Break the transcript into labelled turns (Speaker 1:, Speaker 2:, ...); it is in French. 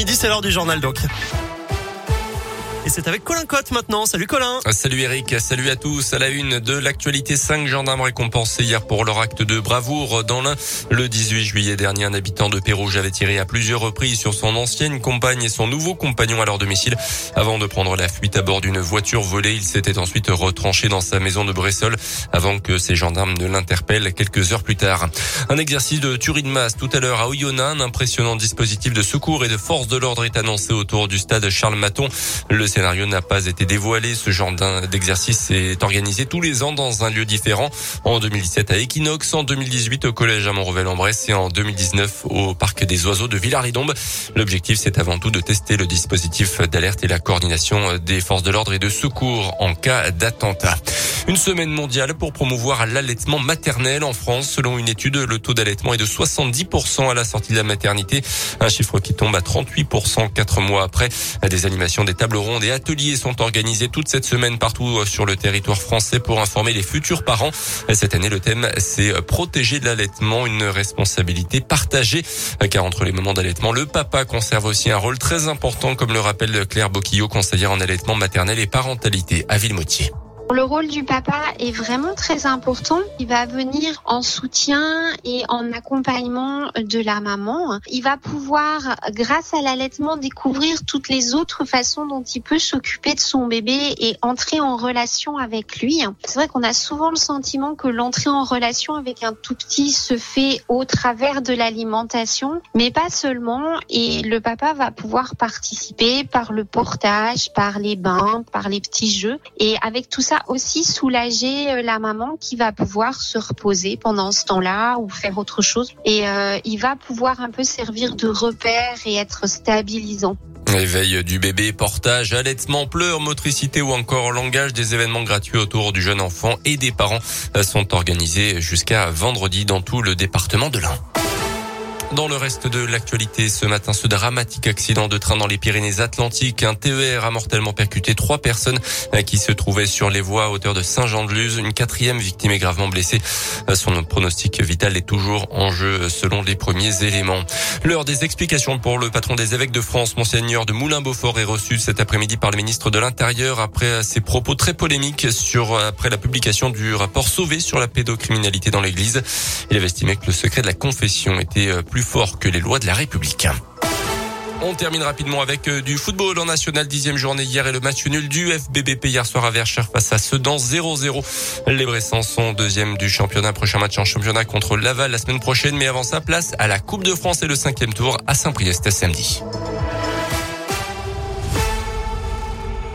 Speaker 1: midi, c'est l'heure du journal donc. Et c'est avec Colin Cotte maintenant. Salut Colin.
Speaker 2: Salut Eric, salut à tous. À la une de l'actualité, cinq gendarmes récompensés hier pour leur acte de bravoure dans l'un. Le 18 juillet dernier, un habitant de Pérouge avait tiré à plusieurs reprises sur son ancienne compagne et son nouveau compagnon à leur domicile. Avant de prendre la fuite à bord d'une voiture volée, il s'était ensuite retranché dans sa maison de Bressol avant que ces gendarmes ne l'interpellent quelques heures plus tard. Un exercice de tuerie de masse tout à l'heure à Oyonnax. Un impressionnant dispositif de secours et de force de l'ordre est annoncé autour du stade Charles Maton. Le scénario n'a pas été dévoilé. Ce genre d'exercice est organisé tous les ans dans un lieu différent. En 2017 à Equinox, en 2018 au collège à Montrevel-en-Bresse et en 2019 au parc des oiseaux de Villars-les-Dombes. L'objectif, c'est avant tout de tester le dispositif d'alerte et la coordination des forces de l'ordre et de secours en cas d'attentat. Une semaine mondiale pour promouvoir l'allaitement maternel en France. Selon une étude, le taux d'allaitement est de 70% à la sortie de la maternité. Un chiffre qui tombe à 38% quatre mois après. Des animations, des tables rondes et ateliers sont organisés toute cette semaine partout sur le territoire français pour informer les futurs parents. Cette année, le thème, c'est protéger l'allaitement, une responsabilité partagée. Car entre les moments d'allaitement, le papa conserve aussi un rôle très important, comme le rappelle Claire Boquillot, conseillère en allaitement maternel et parentalité à Villemotier.
Speaker 3: Le rôle du papa est vraiment très important. Il va venir en soutien et en accompagnement de la maman. Il va pouvoir, grâce à l'allaitement, découvrir toutes les autres façons dont il peut s'occuper de son bébé et entrer en relation avec lui. C'est vrai qu'on a souvent le sentiment que l'entrée en relation avec un tout petit se fait au travers de l'alimentation, mais pas seulement. Et le papa va pouvoir participer par le portage, par les bains, par les petits jeux. Et avec tout ça, aussi soulager euh, la maman qui va pouvoir se reposer pendant ce temps-là ou faire autre chose. Et euh, il va pouvoir un peu servir de repère et être stabilisant.
Speaker 2: Éveil du bébé, portage, allaitement, pleurs, motricité ou encore langage, des événements gratuits autour du jeune enfant et des parents sont organisés jusqu'à vendredi dans tout le département de l'Ain. Dans le reste de l'actualité ce matin, ce dramatique accident de train dans les Pyrénées-Atlantiques. Un TER a mortellement percuté trois personnes euh, qui se trouvaient sur les voies à hauteur de Saint-Jean-de-Luz. Une quatrième victime est gravement blessée. Euh, son pronostic vital est toujours en jeu selon les premiers éléments. L'heure des explications pour le patron des évêques de France, Monseigneur de Moulin-Beaufort, est reçu cet après-midi par le ministre de l'Intérieur après ses propos très polémiques sur, après la publication du rapport Sauvé sur la pédocriminalité dans l'église. Il avait estimé que le secret de la confession était euh, fort que les lois de la République. On termine rapidement avec euh, du football en national. Dixième journée hier et le match nul du FBBP hier soir à Verchères face à Sedan 0-0. Les Bressans sont deuxième du championnat. Prochain match en championnat contre Laval la semaine prochaine. Mais avant ça, place à la Coupe de France et le cinquième tour à Saint-Priest samedi.